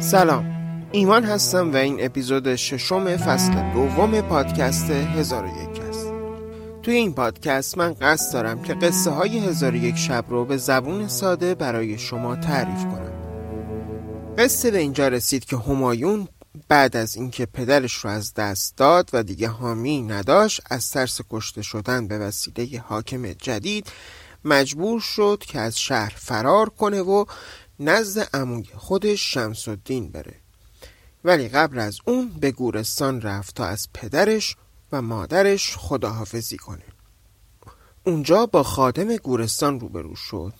سلام ایمان هستم و این اپیزود ششم فصل دوم پادکست هزار و یک است. توی این پادکست من قصد دارم که قصه های هزار شب رو به زبون ساده برای شما تعریف کنم. قصه به اینجا رسید که همایون بعد از اینکه پدرش رو از دست داد و دیگه حامی نداشت از ترس کشته شدن به وسیله حاکم جدید مجبور شد که از شهر فرار کنه و نزد عموی خودش شمس الدین بره. ولی قبل از اون به گورستان رفت تا از پدرش و مادرش خداحافظی کنه. اونجا با خادم گورستان روبرو شد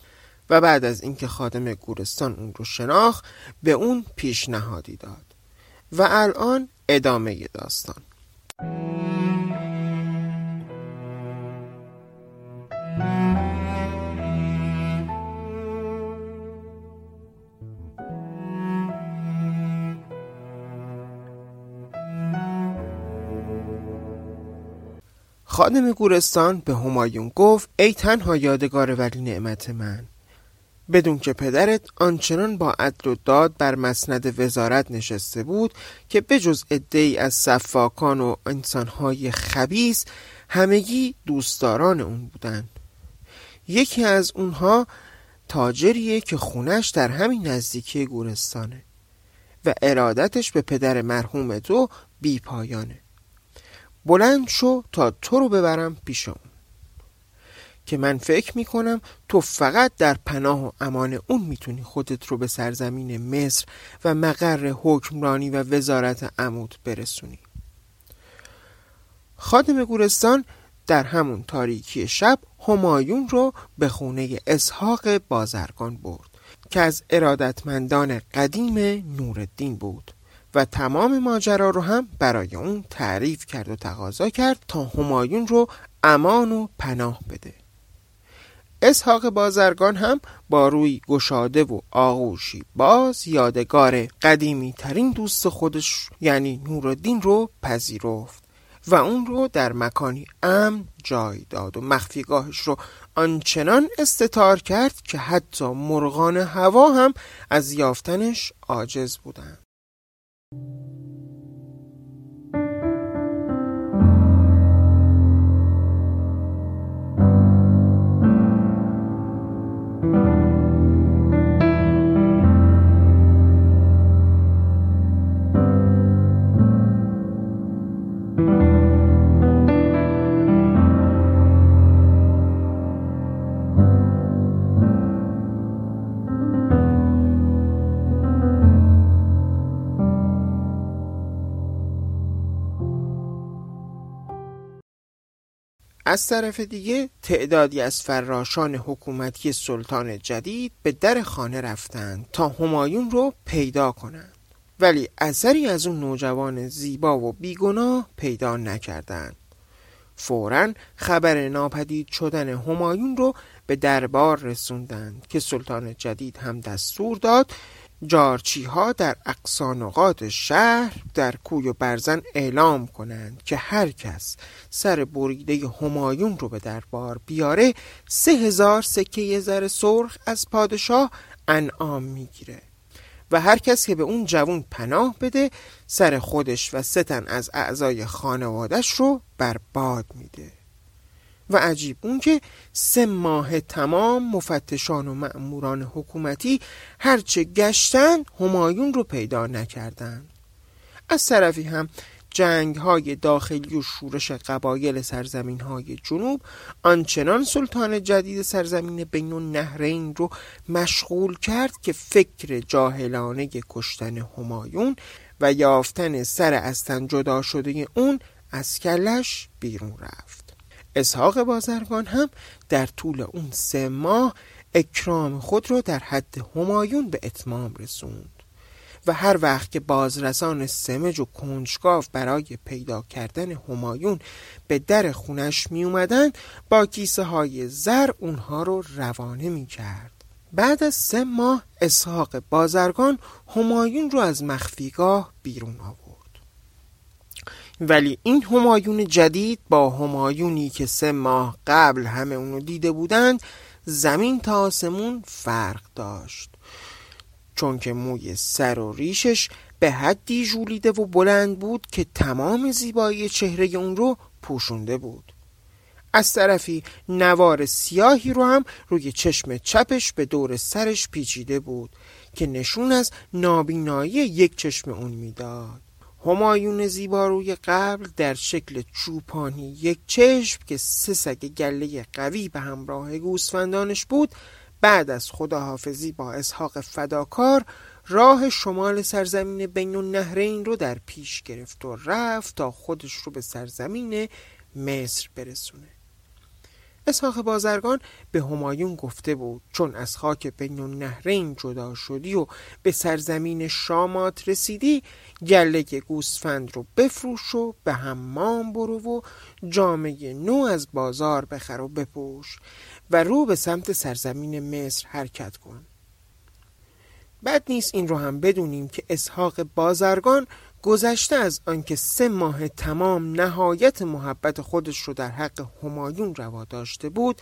و بعد از اینکه خادم گورستان اون رو شناخت به اون پیشنهادی داد و الان ادامه داستان. خادم گورستان به همایون گفت ای تنها یادگار ولی نعمت من. بدون که پدرت آنچنان با عدل و داد بر مسند وزارت نشسته بود که بجز ای از صفاکان و انسانهای خبیس همگی دوستداران اون بودند. یکی از اونها تاجریه که خونش در همین نزدیکی گورستانه و ارادتش به پدر مرحوم تو بی پایانه بلند شو تا تو رو ببرم پیش اون. که من فکر می‌کنم تو فقط در پناه و امان اون می‌تونی خودت رو به سرزمین مصر و مقر حکمرانی و وزارت عمود برسونی. خادم گورستان در همون تاریکی شب همایون رو به خونه اسحاق بازرگان برد که از ارادتمندان قدیم نورالدین بود. و تمام ماجرا رو هم برای اون تعریف کرد و تقاضا کرد تا همایون رو امان و پناه بده اسحاق بازرگان هم با روی گشاده و آغوشی باز یادگار قدیمی ترین دوست خودش یعنی نورالدین رو پذیرفت و اون رو در مکانی امن جای داد و مخفیگاهش رو آنچنان استتار کرد که حتی مرغان هوا هم از یافتنش عاجز بودند. Thank you از طرف دیگه تعدادی از فراشان حکومتی سلطان جدید به در خانه رفتند تا همایون رو پیدا کنند. ولی اثری از اون نوجوان زیبا و بیگناه پیدا نکردند. فورا خبر ناپدید شدن همایون رو به دربار رسوندند که سلطان جدید هم دستور داد جارچی ها در اقصانقات شهر در کوی و برزن اعلام کنند که هر کس سر بریده همایون رو به دربار بیاره سه هزار سکه زر سرخ از پادشاه انعام می‌گیره و هر کس که به اون جوون پناه بده سر خودش و ستن از اعضای خانوادش رو برباد میده. و عجیب اون که سه ماه تمام مفتشان و مأموران حکومتی هرچه گشتن همایون رو پیدا نکردند. از طرفی هم جنگ های داخلی و شورش قبایل سرزمین های جنوب آنچنان سلطان جدید سرزمین بین النهرین رو مشغول کرد که فکر جاهلانه کشتن همایون و یافتن سر از تن جدا شده اون از کلش بیرون رفت اسحاق بازرگان هم در طول اون سه ماه اکرام خود را در حد همایون به اتمام رسوند و هر وقت که بازرسان سمج و کنجکاو برای پیدا کردن همایون به در خونش می اومدن با کیسه های زر اونها رو روانه می کرد. بعد از سه ماه اسحاق بازرگان همایون رو از مخفیگاه بیرون آورد. ولی این همایون جدید با همایونی که سه ماه قبل همه اونو دیده بودند زمین تا آسمون فرق داشت. چون که موی سر و ریشش به حدی ژولیده و بلند بود که تمام زیبایی چهره اون رو پوشونده بود. از طرفی نوار سیاهی رو هم روی چشم چپش به دور سرش پیچیده بود که نشون از نابینایی یک چشم اون می‌داد. همایون زیبا روی قبل در شکل چوپانی یک چشم که سه سگ گله قوی به همراه گوسفندانش بود بعد از خداحافظی با اسحاق فداکار راه شمال سرزمین بین النهرین رو در پیش گرفت و رفت تا خودش رو به سرزمین مصر برسونه. اسحاق بازرگان به همایون گفته بود چون از خاک بین النهرین جدا شدی و به سرزمین شامات رسیدی گله گوسفند رو بفروش و به حمام برو و جامعه نو از بازار بخر و بپوش و رو به سمت سرزمین مصر حرکت کن. بد نیست این رو هم بدونیم که اسحاق بازرگان گذشته از آنکه سه ماه تمام نهایت محبت خودش رو در حق همایون روا داشته بود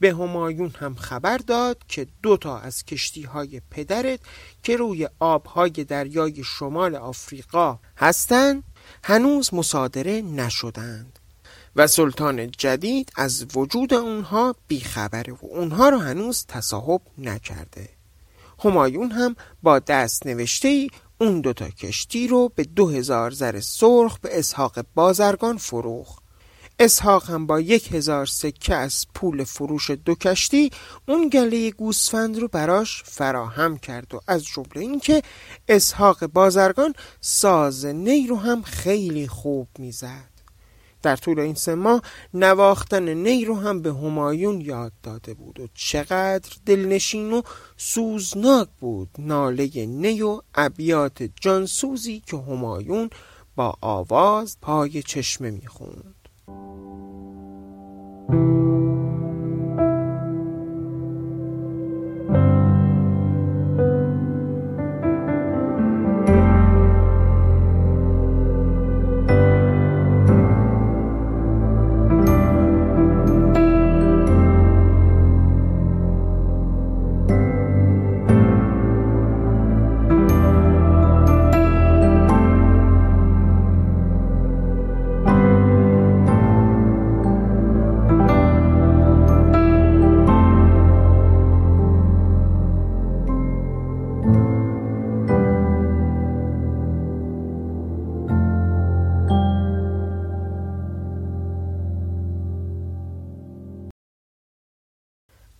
به همایون هم خبر داد که دو تا از کشتی های پدرت که روی آبهای دریای شمال آفریقا هستند هنوز مصادره نشدند و سلطان جدید از وجود اونها بیخبره و اونها رو هنوز تصاحب نکرده. همایون هم با دست نوشته اون دوتا کشتی رو به دو هزار زر سرخ به اسحاق بازرگان فروخت. اسحاق هم با یک هزار سکه از پول فروش دو کشتی اون گله گوسفند رو براش فراهم کرد و از جمله اینکه اسحاق بازرگان ساز نی رو هم خیلی خوب می‌زد. در طول این سه ماه نواختن نی رو هم به همایون یاد داده بود. و چقدر دلنشین و سوزناک بود ناله نی و ابیات جانسوزی که همایون با آواز پای چشمه می‌خوند.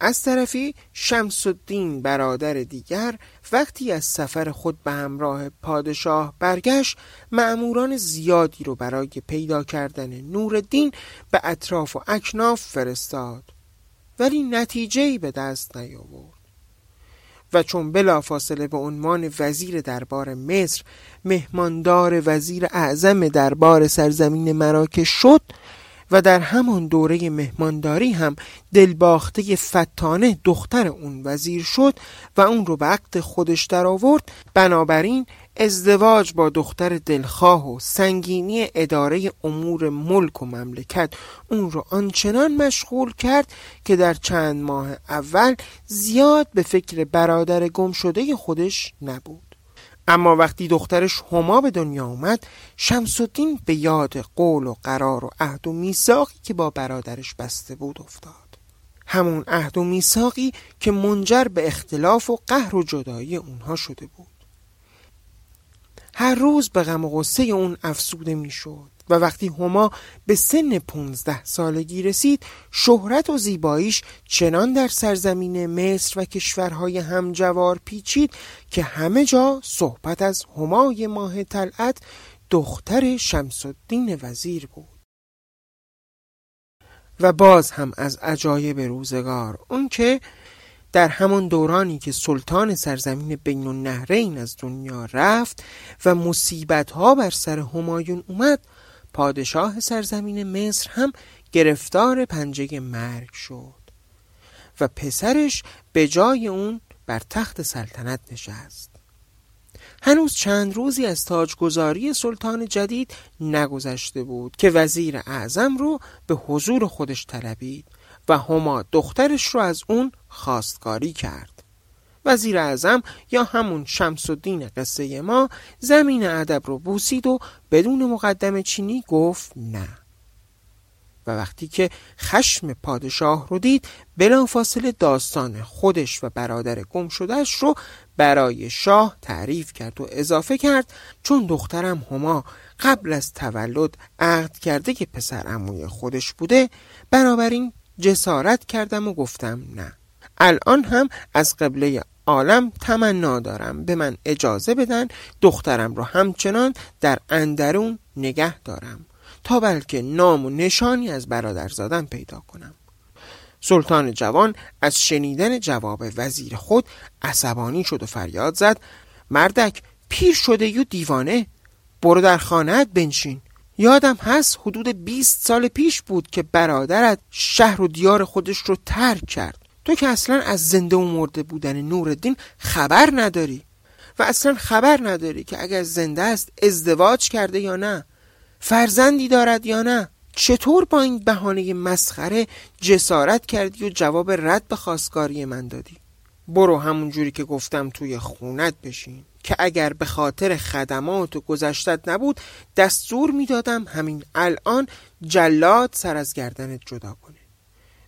از طرفی شمس الدین برادر دیگر وقتی از سفر خود به همراه پادشاه برگشت معموران زیادی رو برای پیدا کردن نورالدین به اطراف و اکناف فرستاد. ولی نتیجه به دست نیاورد. و چون بلافاصله به عنوان وزیر دربار مصر مهماندار وزیر اعظم دربار سرزمین مراکش شد و در همان دوره مهمانداری هم دلباخته فتانه دختر اون وزیر شد و اون رو به عقد خودش در آورد بنابراین ازدواج با دختر دلخواه و سنگینی اداره امور ملک و مملکت اون رو آنچنان مشغول کرد که در چند ماه اول زیاد به فکر برادر گم شده خودش نبود. اما وقتی دخترش هما به دنیا اومد شمس الدین به یاد قول و قرار و عهد و میثاقی که با برادرش بسته بود افتاد. همون عهد و میثاقی که منجر به اختلاف و قهر و جدایی اونها شده بود. هر روز به غم و غصه اون افسوده می‌شد. و وقتی هما به سن پونزده سالگی رسید شهرت و زیباییش چنان در سرزمین مصر و کشورهای همجوار پیچید که همه جا صحبت از همای ماه طلعت دختر شمس الدین وزیر بود. و باز هم از عجایب روزگار اون که در همان دورانی که سلطان سرزمین بین النهرین از دنیا رفت و مصیبت ها بر سر همایون اومد پادشاه سرزمین مصر هم گرفتار پنجه مرگ شد و پسرش به جای اون بر تخت سلطنت نشست. هنوز چند روزی از تاجگذاری سلطان جدید نگذشته بود که وزیر اعظم رو به حضور خودش طلبید و هما دخترش رو از اون خواستگاری کرد. وزیر اعظم یا همون شمس الدین قصه ما زمین ادب رو بوسید و بدون مقدم چینی گفت نه. و وقتی که خشم پادشاه رو دید بلافاصله داستان خودش و برادر گم شدهش رو برای شاه تعریف کرد و اضافه کرد چون دخترم هما قبل از تولد عقد کرده که پسر اموی خودش بوده بنابراین جسارت کردم و گفتم نه. الان هم از قبله عالم تمنا دارم. به من اجازه بدن دخترم رو همچنان در اندرون نگه دارم تا بلکه نام و نشانی از برادر زادن پیدا کنم. سلطان جوان از شنیدن جواب وزیر خود عصبانی شد و فریاد زد مردک پیر شده یو دیوانه برو در خانهت بنشین. یادم هست حدود 20 سال پیش بود که برادرت شهر و دیار خودش رو ترک کرد. تو که اصلا از زنده و مرده بودن نوردین خبر نداری و اصلا خبر نداری که اگر زنده است ازدواج کرده یا نه فرزندی دارد یا نه. چطور با این بهانه مسخره جسارت کردی و جواب رد به خواستگاری من دادی؟ برو همون جوری که گفتم توی خونت بشین که اگر به خاطر خدمات و گذشتت نبود دستور می‌دادم همین الان جلاد سر از گردنت جدا کنه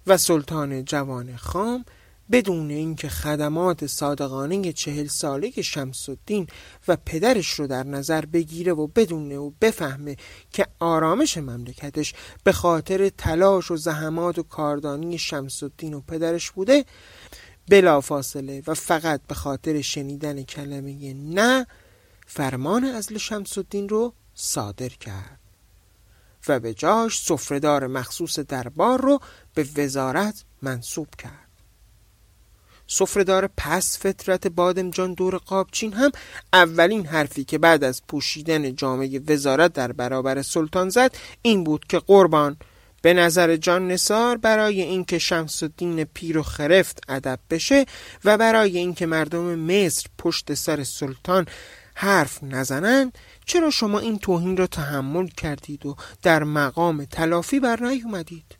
و سلطان جوان خام بدون اینکه خدمات صادقانه چهل ساله شمس الدین و پدرش رو در نظر بگیره و بدونه و بفهمه که آرامش مملکتش به خاطر تلاش و زحمات و کاردانی شمس الدین و پدرش بوده بلافاصله و فقط به خاطر شنیدن کلمه نه فرمان ازل شمس الدین رو صادر کرد. و به جاش سفرهدار مخصوص دربار رو به وزارت منصوب کرد. سفرهدار پس فطرت بادمجان دور قابچین هم اولین حرفی که بعد از پوشیدن جامعه وزارت در برابر سلطان زد این بود که قربان به نظر جان نسار برای اینکه شمس الدین پیر و خرفت ادب بشه و برای اینکه مردم مصر پشت سر سلطان حرف نزنند چرا شما این توهین را تحمل کردید و در مقام تلافی بر نیومدید؟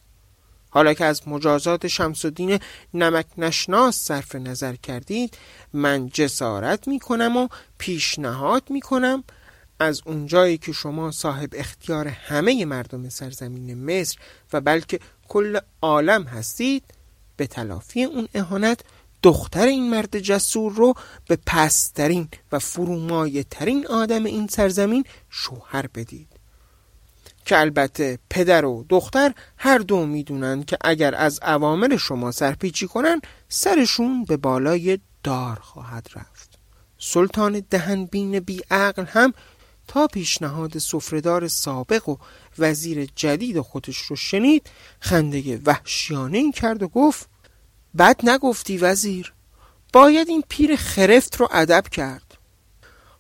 حالا که از مجازات شمس الدین نمک نشناس صرف نظر کردید من جسارت می کنم و پیشنهاد می کنم از اونجایی که شما صاحب اختیار همه مردم سرزمین مصر و بلکه کل عالم هستید به تلافی اون اهانت دختر این مرد جسور رو به پسترین و فرومایه ترین آدم این سرزمین شوهر بدید. که البته پدر و دختر هر دو می‌دونن که اگر از عوامل شما سرپیچی کنن سرشون به بالای دار خواهد رفت. سلطان دهنبین بی عقل هم تا پیشنهاد سفرهدار سابق و وزیر جدید خودش رو شنید خنده وحشیانه این کرد و گفت بد نگفتی وزیر. باید این پیر خرفت رو ادب کرد.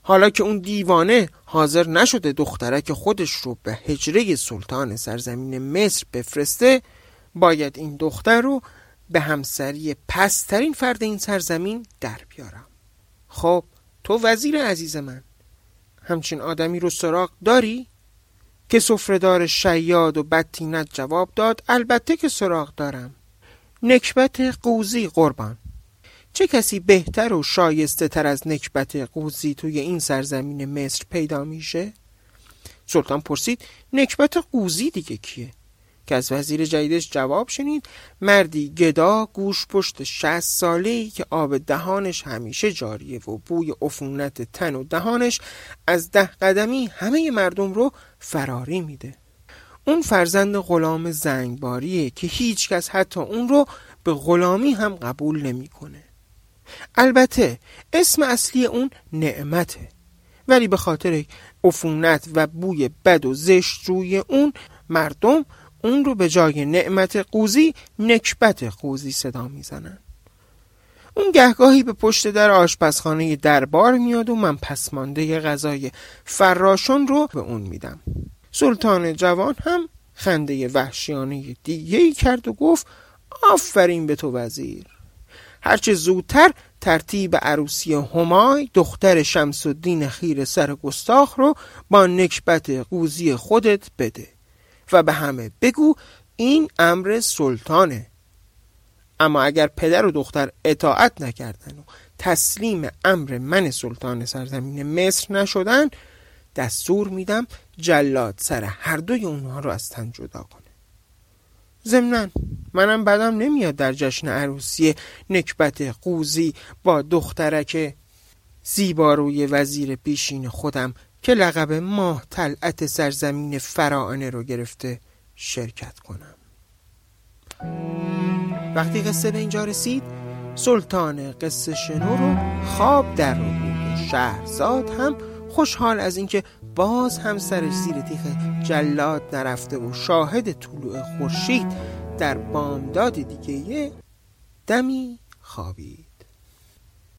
حالا که اون دیوانه حاضر نشده دخترک خودش رو به هجره سلطان سرزمین مصر بفرسته باید این دختر رو به همسری پسترین فرد این سرزمین در بیارم. خب تو وزیر عزیز من همچین آدمی رو سراغ داری؟ که سفرهدار شیاد و بدتینت جواب داد البته که سراغ دارم. نکبت قوزی قربان چه کسی بهتر و شایسته تر از نکبت قوزی توی این سرزمین مصر پیدا میشه؟ سلطان پرسید نکبت قوزی دیگه کیه؟ که از وزیر جدیدش جواب شنید مردی گدا گوش پشت شست ساله ای که آب دهانش همیشه جاریه و بوی عفونت تن و دهانش از ده قدمی همه مردم رو فراری میده اون فرزند غلام زنگباریه که هیچکس حتی اون رو به غلامی هم قبول نمی‌کنه. البته اسم اصلی اون نعمته ولی به خاطر عفونت و بوی بد و زشت روی اون مردم اون رو به جای نعمت قوزی نکبت قوزی صدا می‌زنن اون گهگاهی به پشت در آشپزخانه دربار میاد و من پسمانده غذای فراشون رو به اون میدم سلطان جوان هم خنده وحشیانه دیگه ای کرد و گفت آفرین به تو وزیر. هرچه زودتر ترتیب عروسی همای دختر شمس الدین خیر سر گستاخ رو با نکبت قوزی خودت بده و به همه بگو این امر سلطانه. اما اگر پدر و دختر اطاعت نکردن و تسلیم امر من سلطان سرزمین مصر نشدن دستور میدم جلاد سر هر دوی اونها رو از تن جدا کنه. ضمنا منم بدم نمیاد در جشن عروسی نکبت قوزی با دخترک زیباروی وزیر پیشین خودم که لقب ماه طلعت سرزمین فراعنه رو گرفته شرکت کنم. وقتی قصه به اینجا رسید سلطان قصه شنو رو خواب در رو شهرزاد هم خوشحال از اینکه باز هم سرش زیر تیخ جلاد نرفته و شاهد طلوع خورشید در بامداد دیگه دمی خوابید.